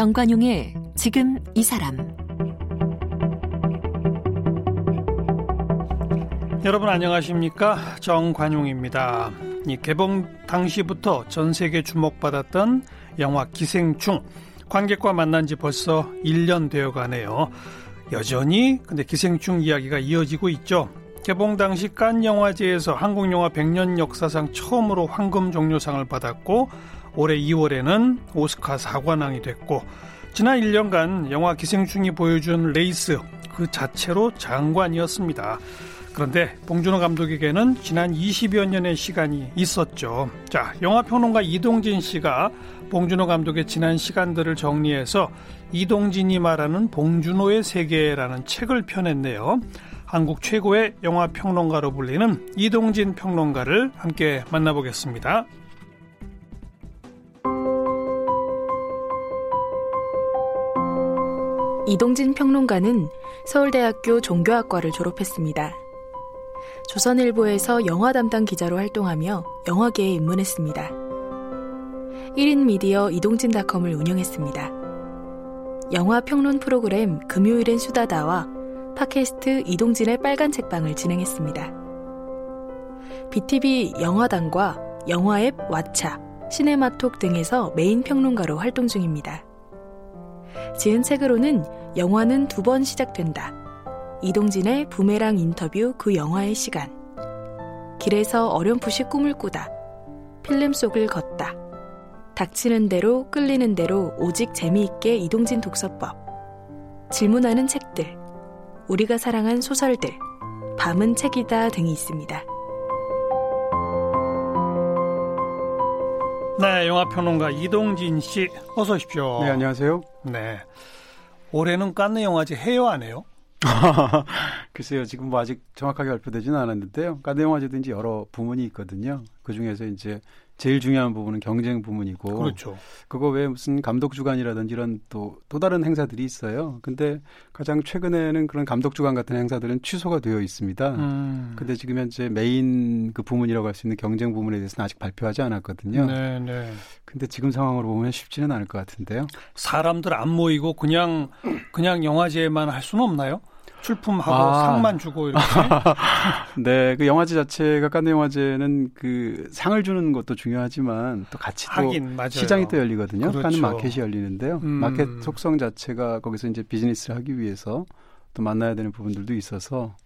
정관용의 지금 이 사람 여러분 안녕하십니까 정관용입니다. 이 개봉 당시부터 전 세계 주목받았던 영화 기생충 관객과 만난 지 벌써 1년 되어 가네요. 여전히 근데 기생충 이야기가 이어지고 있죠. 개봉 당시 깐 영화제에서 한국 영화 100년 역사상 처음으로 황금 종려상을 받았고 올해 2월에는 오스카 사관왕이 됐고 지난 1년간 영화 기생충이 보여준 레이스 그 자체로 장관이었습니다. 그런데 봉준호 감독에게는 지난 20여 년의 시간이 있었죠. 자, 영화평론가 이동진 씨가 봉준호 감독의 지난 시간들을 정리해서 이동진이 말하는 봉준호의 세계라는 책을 펴냈네요. 한국 최고의 영화 평론가로 불리는 이동진 평론가를 함께 만나보겠습니다. 이동진 평론가는 서울대학교 종교학과를 졸업했습니다. 조선일보에서 영화 담당 기자로 활동하며 영화계에 입문했습니다. 1인 미디어 이동진닷컴을 운영했습니다. 영화 평론 프로그램 금요일엔 수다다와 팟캐스트 이동진의 빨간 책방을 진행했습니다. BTV 영화당과 영화 앱 왓챠, 시네마톡 등에서 메인 평론가로 활동 중입니다. 지은 책으로는 영화는 두 번 시작된다. 이동진의 부메랑 인터뷰 그 영화의 시간. 길에서 어렴풋이 꿈을 꾸다. 필름 속을 걷다. 닥치는 대로 끌리는 대로 오직 재미있게 이동진 독서법. 질문하는 책들. 우리가 사랑한 소설들. 밤은 책이다 등이 있습니다. 네, 영화평론가 이동진 씨, 어서 오십시오. 네, 안녕하세요. 네. 올해는 깐느 영화제 해요, 안 해요? 글쎄요, 지금 뭐 아직 정확하게 발표되지는 않았는데요. 깐느 영화제도 이제 여러 부문이 있거든요. 그 중에서 이제 제일 중요한 부분은 경쟁 부문이고. 그렇죠. 그거 외에 무슨 감독 주간이라든지 이런 또, 또 다른 행사들이 있어요. 근데 가장 최근에는 그런 감독 주간 같은 행사들은 취소가 되어 있습니다. 음. 근데 지금 현재 메인 그 부문이라고 할 수 있는 경쟁 부문에 대해서는 아직 발표하지 않았거든요. 네, 네. 근데 지금 상황으로 보면 쉽지는 않을 것 같은데요. 사람들 안 모이고 그냥 그냥 영화제만 할 수는 없나요? 출품하고 아. 상만 주고 이렇게. 네, 그 영화제 자체가 깐느 영화제는 그 상을 주는 것도 중요하지만 또 같이 또 하긴, 시장이 또 열리거든요. 그렇죠. 깐느 마켓이 열리는데요. 음. 마켓 속성 자체가 거기서 이제 비즈니스를 하기 위해서 또 만나야 되는 부분들도 있어서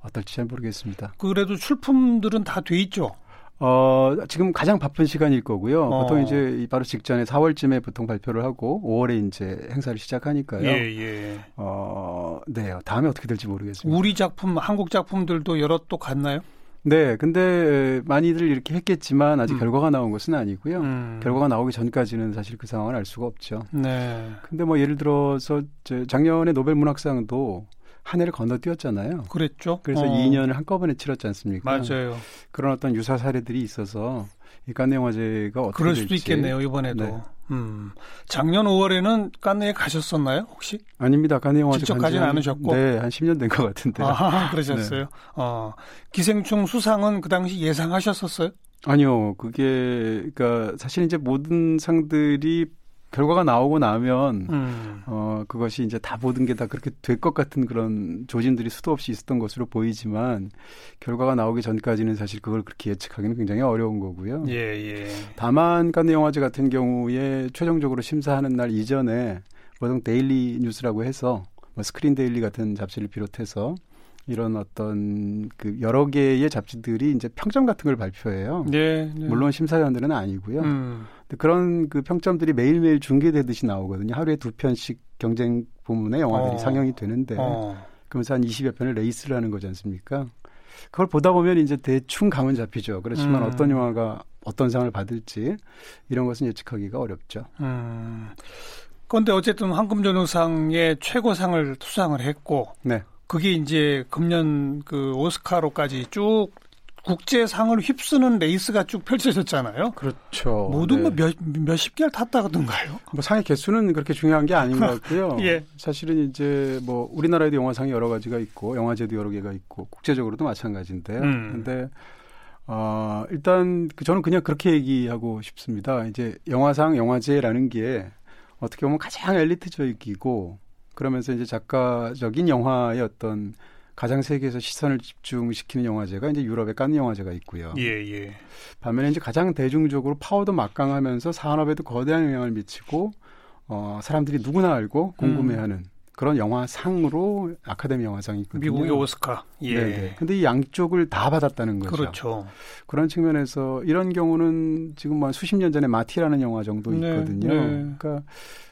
어떨지 잘 모르겠습니다. 그래도 출품들은 다 돼 있죠. 어, 지금 가장 바쁜 시간일 거고요. 어. 보통 이제 바로 직전에 4월쯤에 보통 발표를 하고 5월에 이제 행사를 시작하니까요. 예, 예. 어, 네. 다음에 어떻게 될지 모르겠습니다. 우리 작품, 한국 작품들도 여러 또 갔나요? 네, 근데 많이들 이렇게 했겠지만 아직 음. 결과가 나온 것은 아니고요. 음. 결과가 나오기 전까지는 사실 그 상황을 알 수가 없죠. 네. 근데 뭐 예를 들어서 작년에 노벨 문학상도 한 해를 건너뛰었잖아요. 그랬죠. 그래서 어. 2년을 한꺼번에 치렀지 않습니까? 맞아요. 그런 어떤 유사 사례들이 있어서 이 깐네 영화제가 어떻게 그럴 수도 될지. 있겠네요 이번에도. 네. 음. 작년 5월에는 깐네에 가셨었나요 혹시? 아닙니다. 깐네 영화제 직접 가진 않으셨고. 네, 한 10년 된 것 같은데. 아, 그러셨어요. 네. 어, 기생충 수상은 그 당시 예상하셨었어요? 아니요. 그게 그러니까 사실 이제 모든 상들이 결과가 나오고 나면 음. 어 그것이 이제 다 모든 게 다 그렇게 될 것 같은 그런 조짐들이 수도 없이 있었던 것으로 보이지만 결과가 나오기 전까지는 사실 그걸 그렇게 예측하기는 굉장히 어려운 거고요. 예, 예. 다만 깐느 영화제 같은 경우에 최종적으로 심사하는 날 이전에 보통 daily news라고 해서 뭐 스크린 데일리 같은 잡지를 비롯해서 이런 어떤 그 여러 개의 잡지들이 이제 평점 같은 걸 발표해요. 네, 네. 물론 심사위원들은 아니고요. 음. 그런 그 평점들이 매일매일 중계되듯이 나오거든요. 하루에 두 편씩 경쟁 부문의 영화들이 어. 상영이 되는데 어. 그러면서 한 20여 편을 레이스를 하는 거지 않습니까? 그걸 보다 보면 이제 대충 감은 잡히죠. 그렇지만 음. 어떤 영화가 어떤 상을 받을지 이런 것은 예측하기가 어렵죠. 음. 그런데 어쨌든 황금조명상의 최고상을 수상을 했고 네. 그게 이제 금년 그 오스카로까지 쭉 국제상을 휩쓰는 레이스가 쭉 펼쳐졌잖아요. 그렇죠. 모든 네. 몇, 몇십 개를 탔다던가요? 뭐 상의 개수는 그렇게 중요한 게 아닌 것 같고요. 예. 사실은 이제 뭐 우리나라에도 영화상이 여러 가지가 있고 영화제도 여러 개가 있고 국제적으로도 마찬가지인데요. 음. 근데 어, 일단 그 저는 그냥 그렇게 얘기하고 싶습니다. 이제 영화상, 영화제라는 게 어떻게 보면 가장 엘리트적이고 그러면서 이제 작가적인 영화의 어떤 가장 세계에서 시선을 집중시키는 영화제가 이제 유럽의 깐 영화제가 있고요. 예, 예. 반면에 이제 가장 대중적으로 파워도 막강하면서 산업에도 거대한 영향을 미치고 어 사람들이 누구나 알고 궁금해하는 음. 그런 영화상으로 아카데미 영화상이 있거든요. 미국의 오스카. 예. 네. 근데 이 양쪽을 다 받았다는 거죠. 그렇죠. 그런 측면에서 이런 경우는 지금 뭐 수십 년 전에 마티라는 영화 정도 네, 있거든요. 네, 네. 그러니까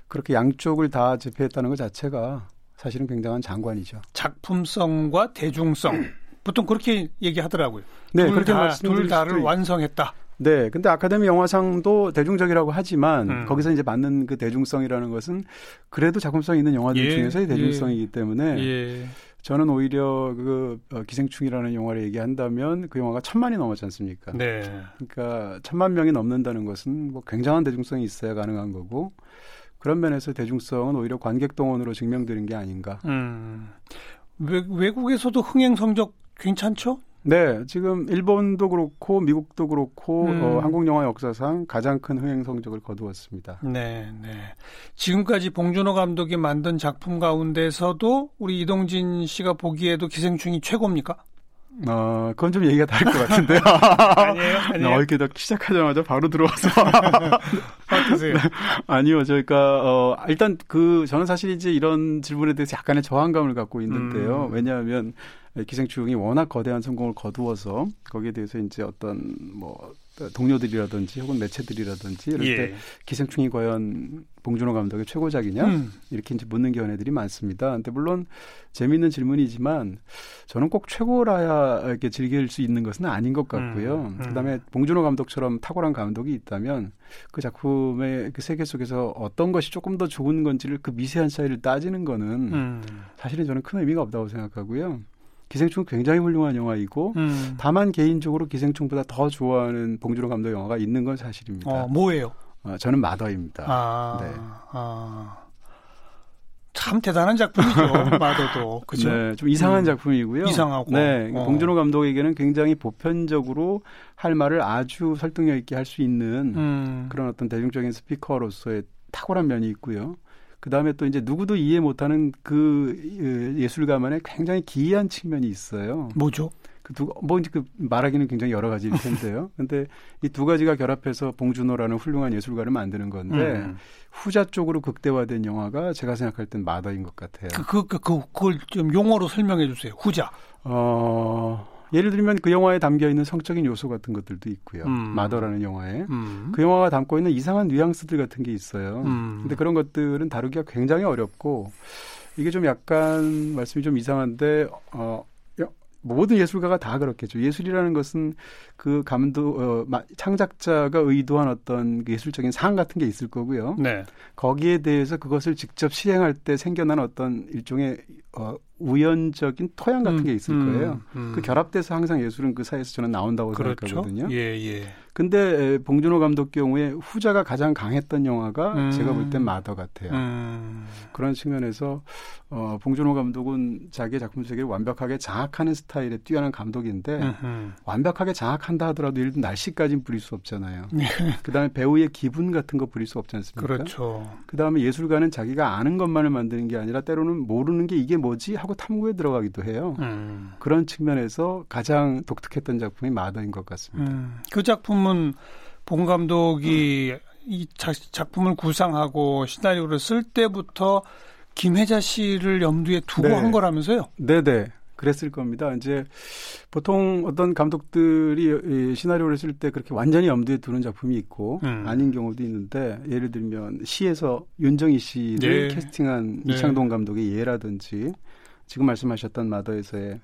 그렇게 양쪽을 다 제패했다는 것 자체가 사실은 굉장한 장관이죠. 작품성과 대중성. 보통 그렇게 얘기하더라고요. 네, 그렇게 말씀둘 다를 완성했다. 네, 근데 아카데미 영화상도 대중적이라고 하지만 음. 거기서 이제 받는 그 대중성이라는 것은 그래도 작품성 있는 영화들 예, 중에서의 대중성이기 예. 때문에 예. 저는 오히려 그 어, 기생충이라는 영화를 얘기한다면 그 영화가 천만이 넘었지 않습니까? 네. 그러니까 천만 명이 넘는다는 것은 뭐 굉장한 대중성이 있어야 가능한 거고 그런 면에서 대중성은 오히려 관객 동원으로 증명되는 게 아닌가. 음. 외, 외국에서도 흥행 성적 괜찮죠? 네, 지금 일본도 그렇고 미국도 그렇고 음. 어, 한국 영화 역사상 가장 큰 흥행 성적을 거두었습니다. 네, 네. 지금까지 봉준호 감독이 만든 작품 가운데서도 우리 이동진 씨가 보기에도 기생충이 최고입니까? 어, 그건 좀 얘기가 다를 것 같은데요. 아니에요? 아니에요? 나 이렇게 시작하자마자 바로 들어와서. 어떠세요? 아니요, 저희가, 어, 일단 그, 저는 사실 이제 이런 질문에 대해서 약간의 저항감을 갖고 있는데요. 음. 왜냐하면 기생충이 워낙 거대한 성공을 거두어서 거기에 대해서 이제 어떤 뭐 동료들이라든지 혹은 매체들이라든지 이럴 예. 때 기생충이 과연 봉준호 감독의 최고작이냐 음. 이렇게 이제 묻는 견해들이 많습니다. 근데 물론 재미있는 질문이지만 저는 꼭 최고라야 이렇게 즐길 수 있는 것은 아닌 것 같고요. 음. 음. 그다음에 봉준호 감독처럼 탁월한 감독이 있다면 그 작품의 그 세계 속에서 어떤 것이 조금 더 좋은 건지를 그 미세한 차이를 따지는 거는 음. 사실은 저는 큰 의미가 없다고 생각하고요. 기생충 굉장히 훌륭한 영화이고 음. 다만 개인적으로 기생충보다 더 좋아하는 봉준호 감독 영화가 있는 건 사실입니다. 어, 뭐예요? 어, 저는 마더입니다. 아, 네. 아. 참 대단한 작품이죠. 마더도. 그죠? 네, 좀 이상한 음. 작품이고요. 이상하고. 네. 어. 봉준호 감독에게는 굉장히 보편적으로 할 말을 아주 설득력 있게 할 수 있는 음. 그런 어떤 대중적인 스피커로서의 탁월한 면이 있고요. 그 다음에 또 이제 누구도 이해 못하는 그 예, 예술가만의 굉장히 기이한 측면이 있어요. 뭐죠? 그 두, 뭐 이제 그 말하기는 굉장히 여러 가지일 텐데요. 근데 이 두 가지가 결합해서 봉준호라는 훌륭한 예술가를 만드는 건데 음. 후자 쪽으로 극대화된 영화가 제가 생각할 땐 마더인 것 같아요. 그, 그, 그, 그걸 좀 용어로 설명해 주세요. 후자. 어, 예를 들면 그 영화에 담겨 있는 성적인 요소 같은 것들도 있고요. 음. 마더라는 영화에 음. 그 영화가 담고 있는 이상한 뉘앙스들 같은 게 있어요. 음. 근데 그런 것들은 다루기가 굉장히 어렵고 이게 좀 약간 말씀이 좀 이상한데 어 모든 예술가가 다 그렇겠죠. 예술이라는 것은 그 감독 어, 창작자가 의도한 어떤 예술적인 사항 같은 게 있을 거고요. 네. 거기에 대해서 그것을 직접 시행할 때 생겨난 어떤 일종의 어, 우연적인 토양 같은 음, 게 있을 음, 거예요. 음, 그 결합돼서 항상 예술은 그 사이에서 저는 나온다고 그렇죠? 생각하거든요. 예, 예. 근데 봉준호 감독 경우에 후자가 가장 강했던 영화가 음. 제가 볼 땐 마더 같아요. 음. 그런 측면에서 어, 봉준호 감독은 자기의 작품 세계를 완벽하게 장악하는 스타일의 뛰어난 감독인데 음흠. 완벽하게 장악한다 하더라도 예를 들면 날씨까지는 부릴 수 없잖아요. 예. 그다음에 배우의 기분 같은 거 부릴 수 없지 않습니까? 그렇죠. 그다음에 예술가는 자기가 아는 것만을 만드는 게 아니라 때로는 모르는 게 이게 뭐지 하고 탐구에 들어가기도 해요. 음. 그런 측면에서 가장 독특했던 작품이 마더인 것 같습니다. 음. 그 작품 은 봉 감독이 이 작 품을 구상하고 시나리오를 쓸 때부터 김혜자 씨를 염두에 두고 네. 한 거라면서요? 네네. 그랬을 겁니다. 이제 보통 어떤 감독들이 시나리오를 쓸 때 그렇게 완전히 염두에 두는 작품이 있고 음. 아닌 경우도 있는데 예를 들면 시에서 윤정희 씨를 네. 캐스팅한 네. 이창동 감독의 예라든지 지금 말씀하셨던 마더에서의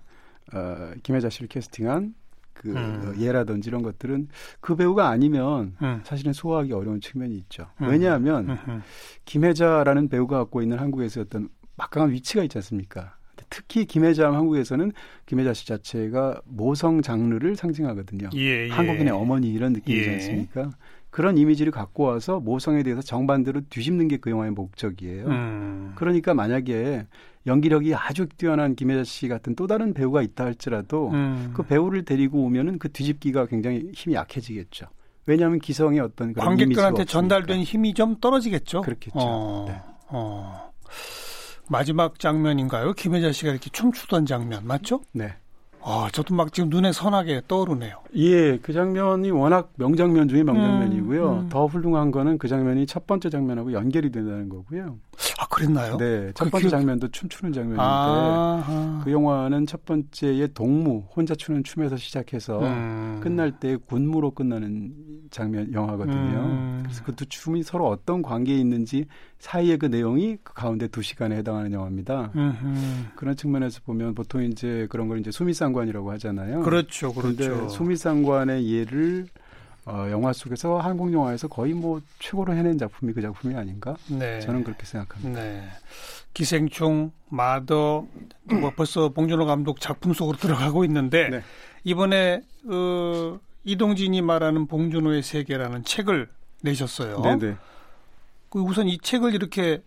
어, 김혜자 씨를 캐스팅한 그 음. 예라든지 이런 것들은 그 배우가 아니면 음. 사실은 소화하기 어려운 측면이 있죠. 음. 왜냐하면 음. 김혜자라는 배우가 갖고 있는 한국에서 어떤 막강한 위치가 있지 않습니까? 특히 김혜자 한국에서는 김혜자 씨 자체가 모성 장르를 상징하거든요. 예, 예. 한국인의 어머니 이런 느낌이지 예. 않습니까? 그런 이미지를 갖고 와서 모성에 대해서 정반대로 뒤집는 게 그 영화의 목적이에요. 음. 그러니까 만약에 연기력이 아주 뛰어난 김혜자 씨 같은 또 다른 배우가 있다 할지라도 음. 그 배우를 데리고 오면은 그 뒤집기가 굉장히 힘이 약해지겠죠. 왜냐하면 기성의 어떤 그런 관객들한테 전달된 힘이 좀 떨어지겠죠. 그렇겠죠. 어, 네. 어. 마지막 장면인가요? 김혜자 씨가 이렇게 춤추던 장면 맞죠? 네. 아, 저도 막 지금 눈에 선하게 떠오르네요. 예, 그 장면이 워낙 명장면 중에 명장면이고요. 음, 음. 더 훌륭한 거는 그 장면이 첫 번째 장면하고 연결이 된다는 거고요. 아, 그랬나요? 네, 첫 그 번째 그... 장면도 춤추는 장면인데 아, 그 영화는 첫 번째의 동무 혼자 추는 춤에서 시작해서 음. 끝날 때 군무로 끝나는 장면 영화거든요. 음. 그래서 그 두 춤이 서로 어떤 관계에 있는지 사이의 그 내용이 그 가운데 두 시간에 해당하는 영화입니다. 음흠. 그런 측면에서 보면 보통 이제 그런 걸 이제 수미상관이라고 하잖아요. 그렇죠, 그렇죠. 수미상관의 예를 어, 영화 속에서 한국 영화에서 거의 뭐 최고로 해낸 작품이 그 작품이 아닌가? 네. 저는 그렇게 생각합니다. 네. 기생충, 마더, 뭐 벌써 봉준호 감독 작품 속으로 들어가고 있는데 네. 이번에 어, 이동진이 말하는 봉준호의 세계라는 책을 내셨어요. 네네. 네. 그 우선 이 책을 이렇게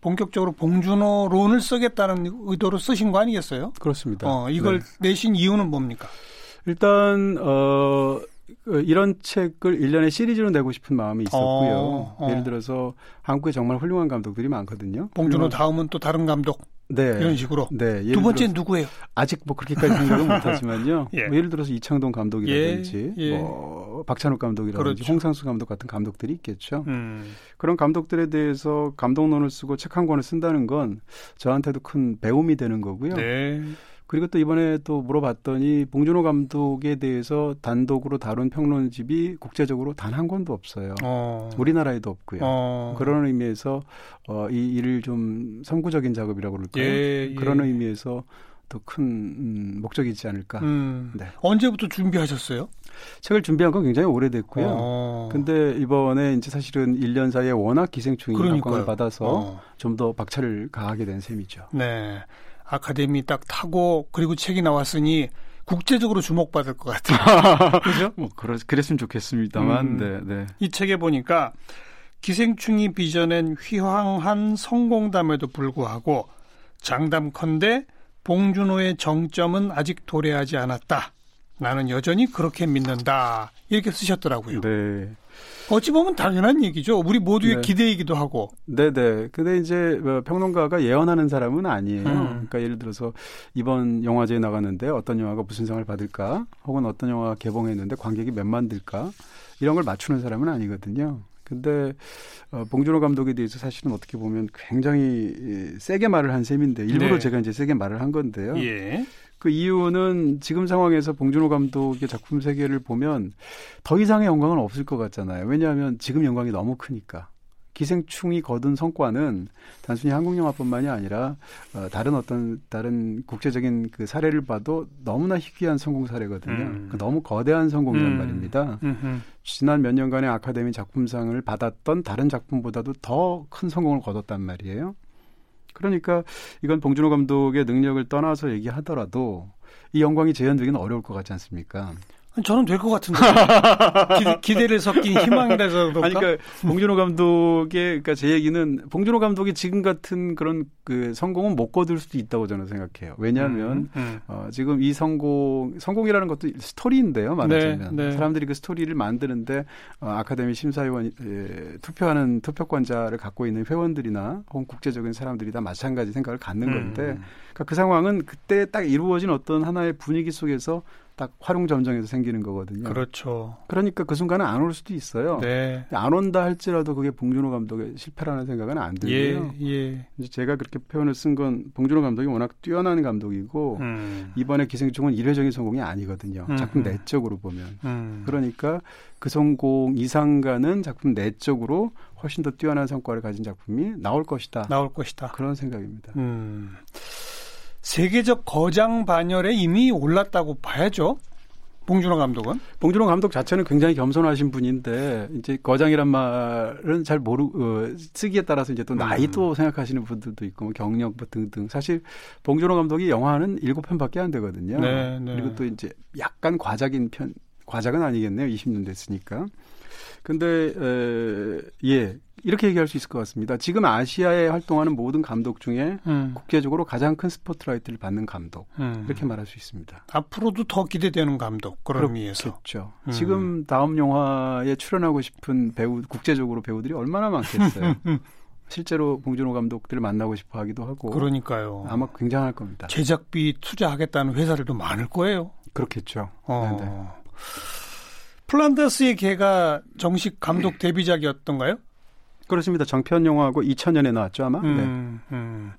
본격적으로 봉준호론을 쓰겠다는 의도로 쓰신 거 아니겠어요? 그렇습니다. 어, 이걸 네. 내신 이유는 뭡니까? 일단 어그 이런 책을 일련의 시리즈로 내고 싶은 마음이 있었고요. 어, 어. 예를 들어서 한국에 정말 훌륭한 감독들이 많거든요. 봉준호 다음은 또 다른 감독. 네. 이런 식으로. 네. 두 번째는 누구예요? 아직 뭐 그렇게까지 생각은 못하지만요. 예. 뭐 예를 들어서 이창동 감독이라든지, 예, 예. 뭐 박찬욱 감독이라든지, 그렇죠. 홍상수 감독 같은 감독들이 있겠죠. 음. 그런 감독들에 대해서 감독론을 쓰고 책 한 권을 쓴다는 건 저한테도 큰 배움이 되는 거고요. 네. 그리고 또 이번에 또 물어봤더니 봉준호 감독에 대해서 단독으로 다룬 평론집이 국제적으로 단 한 권도 없어요. 어. 우리나라에도 없고요. 어. 그런 의미에서 어, 이 일을 좀 선구적인 작업이라고 그럴까요? 예, 예. 그런 의미에서 더큰 음, 목적이 있지 않을까. 음. 네. 언제부터 준비하셨어요? 책을 준비한 건 굉장히 오래됐고요. 어. 근데 이번에 이제 사실은 1년 사이에 워낙 기생충이 각광을 받아서 어. 좀더 박차를 가하게 된 셈이죠. 네. 아카데미 딱 타고 그리고 책이 나왔으니 국제적으로 주목받을 것 같아요. 그죠? 뭐 그러, 그랬으면 좋겠습니다만, 음, 네, 네. 이 책에 보니까 기생충이 빚어낸 휘황한 성공담에도 불구하고 장담컨대 봉준호의 정점은 아직 도래하지 않았다. 나는 여전히 그렇게 믿는다. 이렇게 쓰셨더라고요. 네. 어찌 보면 당연한 얘기죠. 우리 모두의 네. 기대이기도 하고. 네네. 근데 이제 뭐 평론가가 예언하는 사람은 아니에요. 음. 그러니까 예를 들어서 이번 영화제에 나갔는데 어떤 영화가 무슨 상을 받을까, 혹은 어떤 영화가 개봉했는데 관객이 몇만 들까 이런 걸 맞추는 사람은 아니거든요. 근데 어, 봉준호 감독에 대해서 사실은 어떻게 보면 굉장히 세게 말을 한 셈인데 일부러 네. 제가 이제 세게 말을 한 건데요. 예. 그 이유는 지금 상황에서 봉준호 감독의 작품 세계를 보면 더 이상의 영광은 없을 것 같잖아요. 왜냐하면 지금 영광이 너무 크니까. 기생충이 거둔 성과는 단순히 한국 영화뿐만이 아니라 어, 다른 어떤 다른 국제적인 그 사례를 봐도 너무나 희귀한 성공 사례거든요. 음. 그 너무 거대한 성공이란 음. 말입니다. 음흠. 지난 몇 년간의 아카데미 작품상을 받았던 다른 작품보다도 더 큰 성공을 거뒀단 말이에요. 그러니까 이건 봉준호 감독의 능력을 떠나서 얘기하더라도 이 영광이 재현되기는 어려울 것 같지 않습니까? 저는 될 것 같은데 기, 대 를 섞인 희망이라서 그런가? 아니, 그러니까 봉준호 감독의 그러니까 제 얘기는 봉준호 감독이 지금 같은 그런 그 성공은 못 거둘 수도 있다고 저는 생각해요. 왜냐하면 음, 음. 어, 지금 이 성공 성공이라는 것도 스토리인데요, 말하자면 네, 네. 사람들이 그 스토리를 만드는데 어, 아카데미 심사위원 예, 투표하는 투표권자를 갖고 있는 회원들이나 혹은 국제적인 사람들이 다 마찬가지 생각을 갖는 음. 건데, 그러니까 그 상황은 그때 딱 이루어진 어떤 하나의 분위기 속에서 딱 활용점정에서 생기는 거거든요. 그렇죠. 그러니까 그 순간은 안 올 수도 있어요. 네. 안 온다 할지라도 그게 봉준호 감독의 실패라는 생각은 안 들고요. 예, 예. 이제 제가 그렇게 표현을 쓴 건 봉준호 감독이 워낙 뛰어난 감독이고 음. 이번에 기생충은 일회적인 성공이 아니거든요. 음. 작품 내적으로 보면. 음. 그러니까 그 성공 이상 가는 작품 내적으로 훨씬 더 뛰어난 성과를 가진 작품이 나올 것이다. 나올 것이다. 그런 생각입니다. 음. 세계적 거장 반열에 이미 올랐다고 봐야죠. 봉준호 감독은? 봉준호 감독 자체는 굉장히 겸손하신 분인데 이제 거장이란 말은 잘 모르 어, 쓰기에 따라서 이제 또 음. 나이도 음. 생각하시는 분들도 있고 뭐 경력 뭐 등등 사실 봉준호 감독이 영화는 일곱 편밖에 안 되거든요. 네, 네. 그리고 또 이제 약간 과작인 편 과작은 아니겠네요. 20년 됐으니까. 근데 에, 예 이렇게 얘기할 수 있을 것 같습니다. 지금 아시아에 활동하는 모든 감독 중에 음. 국제적으로 가장 큰 스포트라이트를 받는 감독 음. 이렇게 말할 수 있습니다. 앞으로도 더 기대되는 감독 그런 의미에서 그렇죠. 음. 지금 다음 영화에 출연하고 싶은 배우 국제적으로 배우들이 얼마나 많겠어요. 실제로 봉준호 감독들을 만나고 싶어 하기도 하고. 그러니까요. 아마 굉장할 겁니다. 제작비 투자하겠다는 회사들도 많을 거예요. 그렇겠죠. 어. 플란더스의 개가 정식 감독 데뷔작이었던가요? 그렇습니다. 정편 영화고 2000년에 나왔죠 아마. 음, 네. 음.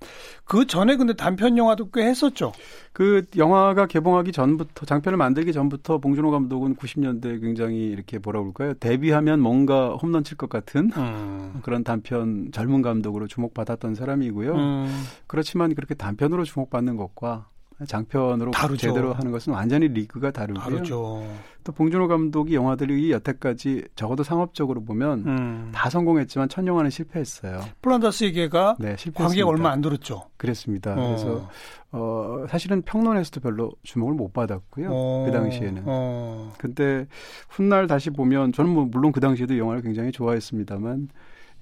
그 전에 근데 단편 영화도 꽤 했었죠. 그 영화가 개봉하기 전부터 장편을 만들기 전부터 봉준호 감독은 90년대 굉장히 이렇게 뭐라 그럴까요? 데뷔하면 뭔가 홈런 칠 것 같은 음. 그런 단편 젊은 감독으로 주목받았던 사람이고요. 음. 그렇지만 그렇게 단편으로 주목받는 것과 장편으로 다르죠. 제대로 하는 것은 완전히 리그가 다르고요. 다르죠. 또 봉준호 감독이 영화들이 여태까지 적어도 상업적으로 보면 음. 다 성공했지만 첫 영화는 실패했어요. 플란다스의 개가 네, 관계가 얼마 안 들었죠. 그랬습니다. 어. 그래서 어, 사실은 평론에서도 별로 주목을 못 받았고요. 어. 그 당시에는. 어. 근데 훗날 다시 보면 저는 뭐 물론 그 당시에도 영화를 굉장히 좋아했습니다만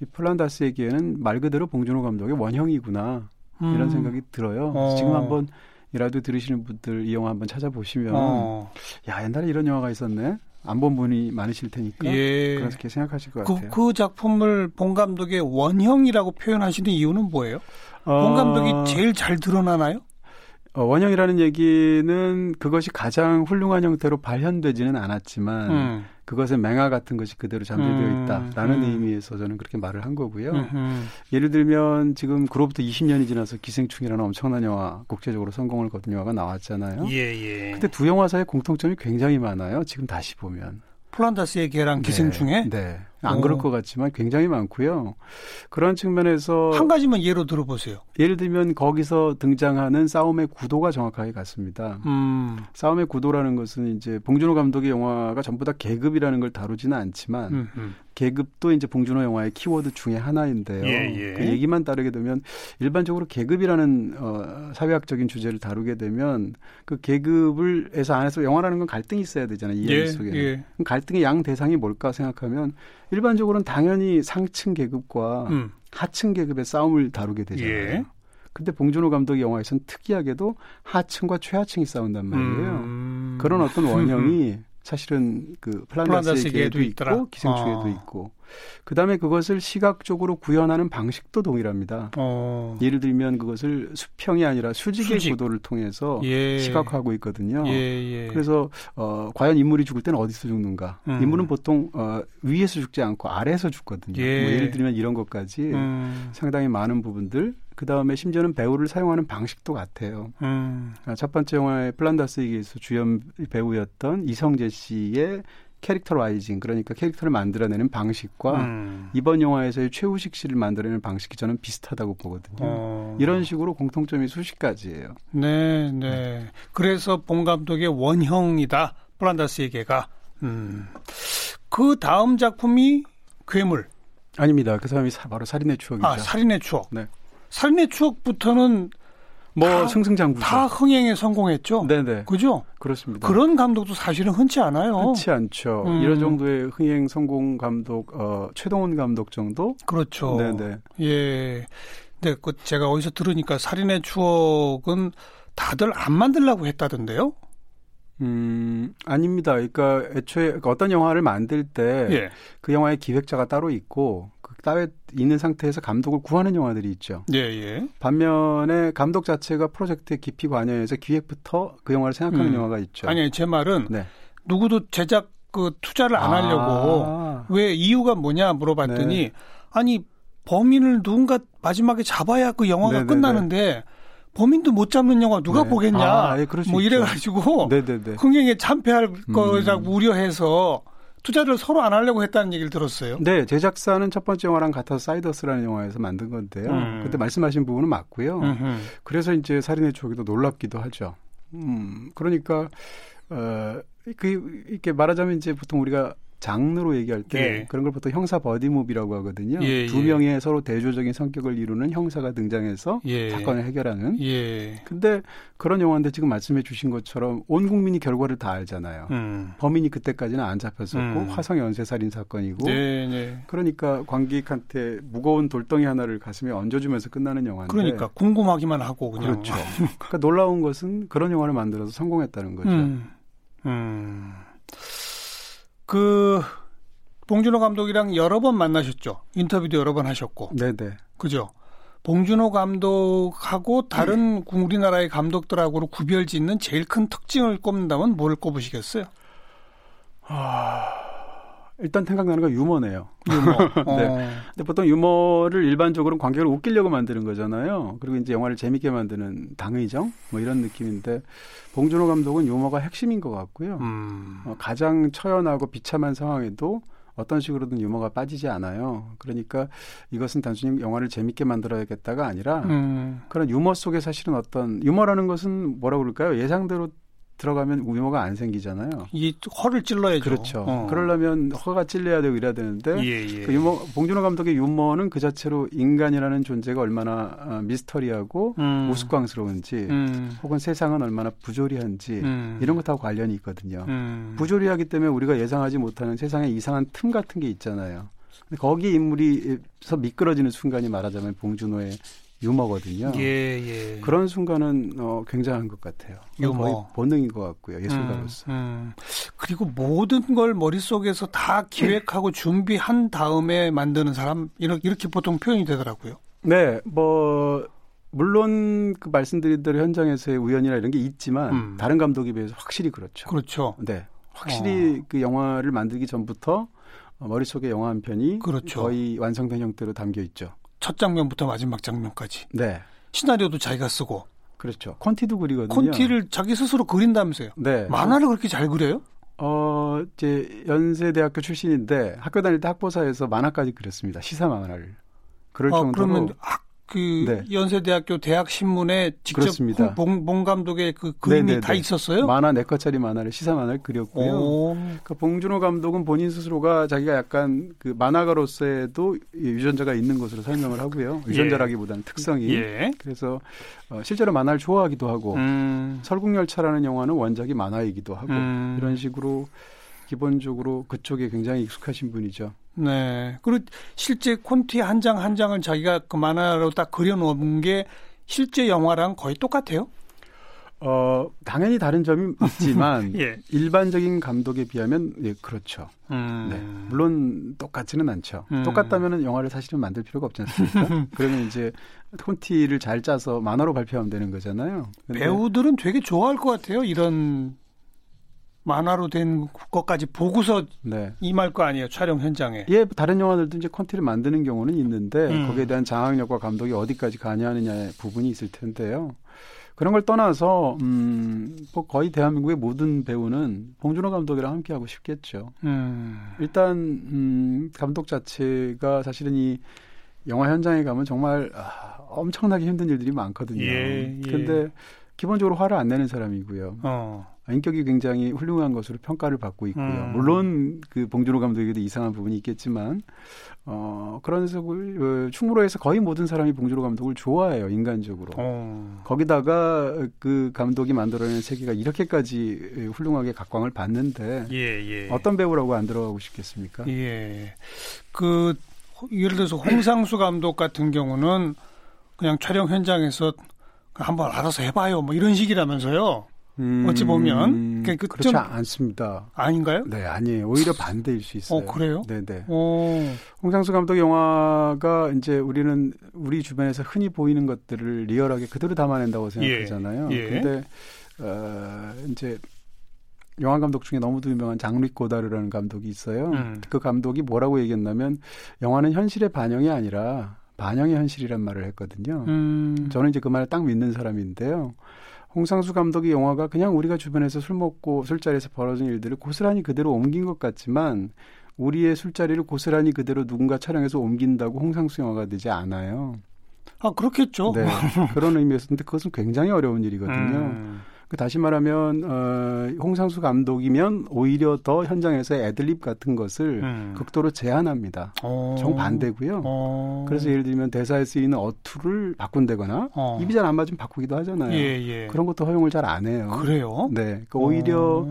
이 플란다스에게는 말 그대로 봉준호 감독의 원형이구나. 이런 음. 생각이 들어요. 어. 지금 한번 이 라디오 들으시는 분들 이 영화 한번 찾아보시면 어. 야 옛날에 이런 영화가 있었네. 안 본 분이 많으실 테니까 예. 그렇게 생각하실 것 그, 같아요. 그 작품을 본 감독의 원형이라고 표현하시는 이유는 뭐예요? 어... 본 감독이 제일 잘 드러나나요? 어, 원형이라는 얘기는 그것이 가장 훌륭한 형태로 발현되지는 않았지만 음. 그것의 맹아 같은 것이 그대로 잠재되어 음, 있다라는 음. 의미에서 저는 그렇게 말을 한 거고요. 음, 예를 들면 지금 그로부터 20년이 지나서 기생충이라는 엄청난 영화 국제적으로 성공을 거둔 영화가 나왔잖아요. 예, 예. 근데 두 영화 사이에 공통점이 굉장히 많아요. 지금 다시 보면. 플란다스의 개랑 기생충에? 네. 네. 안 오. 그럴 것 같지만 굉장히 많고요. 그런 측면에서 한 가지만 예로 들어보세요. 예를 들면 거기서 등장하는 싸움의 구도가 정확하게 같습니다. 음. 싸움의 구도라는 것은 이제 봉준호 감독의 영화가 전부 다 계급이라는 걸 다루지는 않지만 음흠. 계급도 이제 봉준호 영화의 키워드 중에 하나인데요. 예, 예. 그 얘기만 따르게 되면 일반적으로 계급이라는 어, 사회학적인 주제를 다루게 되면 그 계급을 해서 안에서 영화라는 건 갈등이 있어야 되잖아요. 이야기 예, 속에. 예. 갈등의 양 대상이 뭘까 생각하면 일반적으로는 당연히 상층 계급과 음. 하층 계급의 싸움을 다루게 되잖아요. 예. 근데 봉준호 감독의 영화에서는 특이하게도 하층과 최하층이 싸운단 말이에요. 음. 그런 어떤 원형이 사실은 그 플란다스에게도 있고 기생충에도 어. 있고 그다음에 그것을 시각적으로 구현하는 방식도 동일합니다. 어. 예를 들면 그것을 수평이 아니라 수직의 수직. 구도를 통해서 예. 시각화하고 있거든요. 예, 예. 그래서 어 과연 인물이 죽을 때는 어디서 죽는가? 음. 인물은 보통 어 위에서 죽지 않고 아래에서 죽거든요. 예. 뭐 예를 들면 이런 것까지 음. 상당히 많은 부분들 그 다음에 심지어는 배우를 사용하는 방식도 같아요. 음. 아, 첫 번째 영화의 플란다스에게서 주연 배우였던 이성재 씨의 캐릭터 라이징 그러니까 캐릭터를 만들어내는 방식과 음. 이번 영화에서의 최우식 씨를 만들어내는 방식이 저는 비슷하다고 보거든요. 어. 이런 식으로 공통점이 수십 가지예요. 네, 네. 그래서 봉 감독의 원형이다. 플란다스에게가. 음. 그 다음 작품이 괴물. 아닙니다. 그 사람이 바로 살인의 추억이죠. 아, 살인의 추억. 네. 살인의 추억부터는 뭐 승승장구죠. 다 흥행에 성공했죠. 네네. 그죠? 그렇습니다. 그런 감독도 사실은 흔치 않아요. 흔치 않죠. 음. 이런 정도의 흥행 성공 감독 어 최동훈 감독 정도? 그렇죠. 네네. 예. 네, 그 제가 어디서 들으니까 살인의 추억은 다들 안 만들라고 했다던데요? 음, 아닙니다. 그러니까 애초에 그러니까 어떤 영화를 만들 때그 예. 그 영화의 기획자가 따로 있고 따에 있는 상태에서 감독을 구하는 영화들이 있죠. 예, 예. 반면에 감독 자체가 프로젝트에 깊이 관여해서 기획부터 그 영화를 생각하는 음. 영화가 있죠. 아니, 제 말은 네. 누구도 제작 그 투자를 안 하려고 아. 왜 이유가 뭐냐 물어봤더니 네. 아니 범인을 누군가 마지막에 잡아야 그 영화가 네네네. 끝나는데 범인도 못 잡는 영화 누가 네. 보겠냐. 아, 예, 뭐 이래가지고 흥행에 참패할 음. 거라고 우려해서 투자를 서로 안 하려고 했다는 얘기를 들었어요. 네, 제작사는 첫 번째 영화랑 같아서 사이더스라는 영화에서 만든 건데요. 음. 그때 말씀하신 부분은 맞고요. 음흠. 그래서 이제 살인의 추억이 도 놀랍기도 하죠. 음, 그러니까 어, 그 이렇게 말하자면 이제 보통 우리가 장르로 얘기할 때 예. 그런 걸 보통 형사 버디무비라고 하거든요. 예, 두 예. 명의 서로 대조적인 성격을 이루는 형사가 등장해서 예. 사건을 해결하는. 예. 근데 그런 영화인데 지금 말씀해 주신 것처럼 온 국민이 결과를 다 알잖아요. 음. 범인이 그때까지는 안 잡혔었고 음. 화성 연쇄살인 사건이고. 네, 네. 그러니까 관객한테 무거운 돌덩이 하나를 가슴에 얹어주면서 끝나는 영화인데. 그러니까 궁금하기만 하고 그냥. 그렇죠. 그러니까 놀라운 것은 그런 영화를 만들어서 성공했다는 거죠. 음. 음. 그 봉준호 감독이랑 여러 번 만나셨죠. 인터뷰도 여러 번 하셨고. 네네. 그죠. 봉준호 감독하고 다른 음. 우리나라의 감독들하고로 구별짓는 제일 큰 특징을 꼽는다면 뭘 꼽으시겠어요? 아, 일단 생각나는 건 유머네요. 유머. 네. 어. 근데 보통 유머를 일반적으로 관객을 웃기려고 만드는 거잖아요. 그리고 이제 영화를 재밌게 만드는 당의정 뭐 이런 느낌인데 봉준호 감독은 유머가 핵심인 것 같고요. 음. 어, 가장 처연하고 비참한 상황에도 어떤 식으로든 유머가 빠지지 않아요. 그러니까 이것은 단순히 영화를 재밌게 만들어야겠다가 아니라 음. 그런 유머 속에 사실은 어떤 유머라는 것은 뭐라 그럴까요? 예상대로 들어가면 유머가 안 생기잖아요. 이 허를 찔러야죠. 그렇죠. 어. 그러려면 허가 찔려야 되고 이래야 되는데 예, 예. 그 유머 봉준호 감독의 유머는 그 자체로 인간이라는 존재가 얼마나 아, 미스터리하고 음. 우스꽝스러운지 음. 혹은 세상은 얼마나 부조리한지 음. 이런 것하고 관련이 있거든요. 음. 부조리하기 때문에 우리가 예상하지 못하는 세상에 이상한 틈 같은 게 있잖아요. 거기 인물이서 미끄러지는 순간이 말하자면 봉준호의 유머거든요. 예, 예. 그런 순간은 어, 굉장한 것 같아요. 유머. 거의 본능인 것 같고요. 예술가로서. 음, 음. 그리고 모든 걸 머릿속에서 다 기획하고 준비한 다음에 만드는 사람 이렇게, 이렇게 보통 표현이 되더라고요. 네, 뭐 물론 그 말씀드린 대로 현장에서의 우연이나 이런 게 있지만 음. 다른 감독에 비해서 확실히 그렇죠. 그렇죠. 네. 확실히 어. 그 영화를 만들기 전부터 머릿속에 영화 한 편이 그렇죠. 거의 완성된 형태로 담겨 있죠. 첫 장면부터 마지막 장면까지. 네. 시나리오도 자기가 쓰고. 그렇죠. 콘티도 그리거든요. 콘티를 자기 스스로 그린다면서요. 네. 만화를 그렇게 잘 그려요? 어, 이제 연세대학교 출신인데 학교 다닐 때 학보사에서 만화까지 그렸습니다. 시사 만화를. 그럴 아, 정도로. 그러면 학 그 네. 연세대학교 대학 신문에 직접 그렇습니다. 봉, 봉 감독의 그 그림이 네네네. 다 있었어요? 만화 네 컷짜리 만화를 시사 만화를 그렸고요. 그러니까 봉준호 감독은 본인 스스로가 자기가 약간 그 만화가로서에도 유전자가 있는 것으로 설명을 하고요. 예. 유전자라기보다는 예. 특성이. 예. 그래서 어, 실제로 만화를 좋아하기도 하고 음. 설국열차라는 영화는 원작이 만화이기도 하고 음. 이런 식으로 기본적으로 그쪽에 굉장히 익숙하신 분이죠. 네. 그리고 실제 콘티 한장한 장을 자기가 그 만화로 딱 그려놓은 게 실제 영화랑 거의 똑같아요? 어, 당연히 다른 점이 있지만 예. 일반적인 감독에 비하면 예, 그렇죠. 음. 네. 물론 똑같지는 않죠. 음. 똑같다면 영화를 사실은 만들 필요가 없지 않습니까? 그러면 이제 콘티를 잘 짜서 만화로 발표하면 되는 거잖아요. 배우들은 되게 좋아할 것 같아요. 이런 만화로 된 것까지 보고서 네. 임할 거 아니에요 촬영 현장에. 예, 다른 영화들도 이제 콘티를 만드는 경우는 있는데 음. 거기에 대한 장악력과 감독이 어디까지 가냐느냐의 부분이 있을 텐데요. 그런 걸 떠나서 음, 뭐 거의 대한민국의 모든 배우는 봉준호 감독이랑 함께 하고 싶겠죠. 음. 일단 음, 감독 자체가 사실은 이 영화 현장에 가면 정말 아, 엄청나게 힘든 일들이 많거든요. 예, 예. 근데 기본적으로 화를 안 내는 사람이고요. 어. 인격이 굉장히 훌륭한 것으로 평가를 받고 있고요. 음. 물론 그 봉준호 감독에게도 이상한 부분이 있겠지만 어 그런 식으로 어, 충무로에서 거의 모든 사람이 봉준호 감독을 좋아해요 인간적으로. 어. 거기다가 그 감독이 만들어낸 세계가 이렇게까지 훌륭하게 각광을 받는데 예, 예. 어떤 배우라고 안 들어가고 싶겠습니까? 예. 그 예를 들어서 홍상수 감독 같은 경우는 그냥 촬영 현장에서 한번 알아서 해봐요. 뭐 이런 식이라면서요. 음, 어찌 보면 그 그렇지 않습니다. 아닌가요? 네, 아니에요. 오히려 반대일 수 있어요. 어, 그래요? 네, 네. 홍상수 감독 영화가 이제 우리는 우리 주변에서 흔히 보이는 것들을 리얼하게 그대로 담아낸다고 생각하잖아요. 예, 예. 근데 어, 이제 영화 감독 중에 너무도 유명한 장르 고다르라는 감독이 있어요. 음. 그 감독이 뭐라고 얘기했냐면 영화는 현실의 반영이 아니라 반영의 현실이란 말을 했거든요. 음. 저는 이제 그 말을 딱 믿는 사람인데요. 홍상수 감독의 영화가 그냥 우리가 주변에서 술 먹고 술자리에서 벌어진 일들을 고스란히 그대로 옮긴 것 같지만 우리의 술자리를 고스란히 그대로 누군가 촬영해서 옮긴다고 홍상수 영화가 되지 않아요. 아 그렇겠죠. 네, 그런 의미에서 근데 그것은 굉장히 어려운 일이거든요. 음. 그 다시 말하면 어, 홍상수 감독이면 오히려 더 현장에서 애들립 같은 것을 음. 극도로 제한합니다. 어. 정반대고요. 어. 그래서 예를 들면 대사에 쓰이는 어투를 바꾼다거나 어. 입이 잘 안 맞으면 바꾸기도 하잖아요. 예, 예. 그런 것도 허용을 잘 안 해요. 그래요? 네. 그러니까 오히려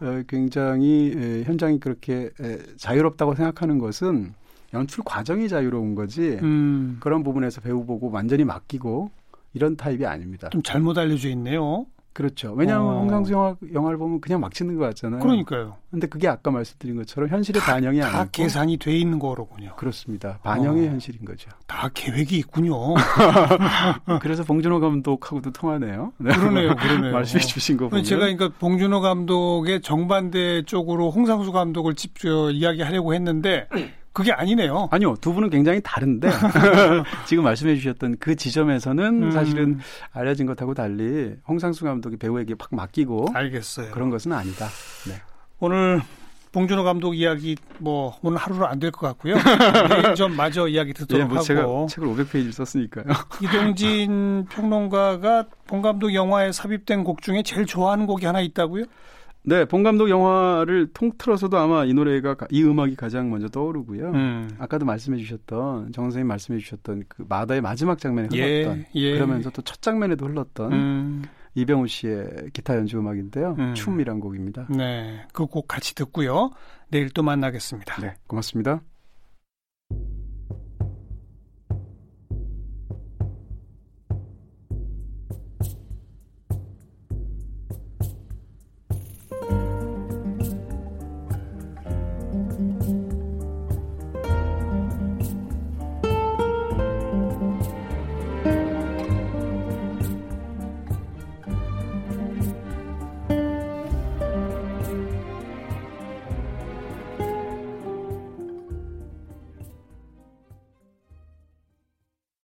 어, 굉장히 에, 현장이 그렇게 에, 자유롭다고 생각하는 것은 연출 과정이 자유로운 거지 음. 그런 부분에서 배우 보고 완전히 맡기고 이런 타입이 아닙니다. 좀 잘못 알려져 있네요. 그렇죠. 왜냐하면 어. 홍상수 영화, 영화를 보면 그냥 막 치는 것 같잖아요. 그러니까요. 근데 그게 아까 말씀드린 것처럼 현실의 다, 반영이 아니고. 다 계산이 돼 있는 거로군요. 그렇습니다. 반영이 어. 현실인 거죠. 다 계획이 있군요. 그래서 봉준호 감독하고도 통하네요. 네. 그러네요. 그러네요. 말씀해 주신 거 보면. 제가 그러니까 봉준호 감독의 정반대 쪽으로 홍상수 감독을 집, 저, 이야기하려고 했는데 그게 아니네요. 아니요. 두 분은 굉장히 다른데 지금 말씀해 주셨던 그 지점에서는 음. 사실은 알려진 것하고 달리 홍상수 감독이 배우에게 팍 맡기고 알겠어요. 그런 것은 아니다. 네. 오늘 봉준호 감독 이야기 뭐 오늘 하루로 안 될 것 같고요. 내일 좀 마저 이야기 듣도록 예, 뭐 하고. 제가 책을 500페이지 썼으니까요. 이동진 평론가가 봉 감독 영화에 삽입된 곡 중에 제일 좋아하는 곡이 하나 있다고요? 네, 본 감독 영화를 통틀어서도 아마 이 노래가 이 음악이 가장 먼저 떠오르고요. 음. 아까도 말씀해 주셨던 정 선생님 말씀해 주셨던 그 마다의 마지막 장면에 예, 흘렀던 예, 예. 그러면서 또 첫 장면에도 흘렀던 음. 이병우 씨의 기타 연주 음악인데요. 음. 춤이란 곡입니다. 네, 그 곡 같이 듣고요. 내일 또 만나겠습니다. 네, 고맙습니다.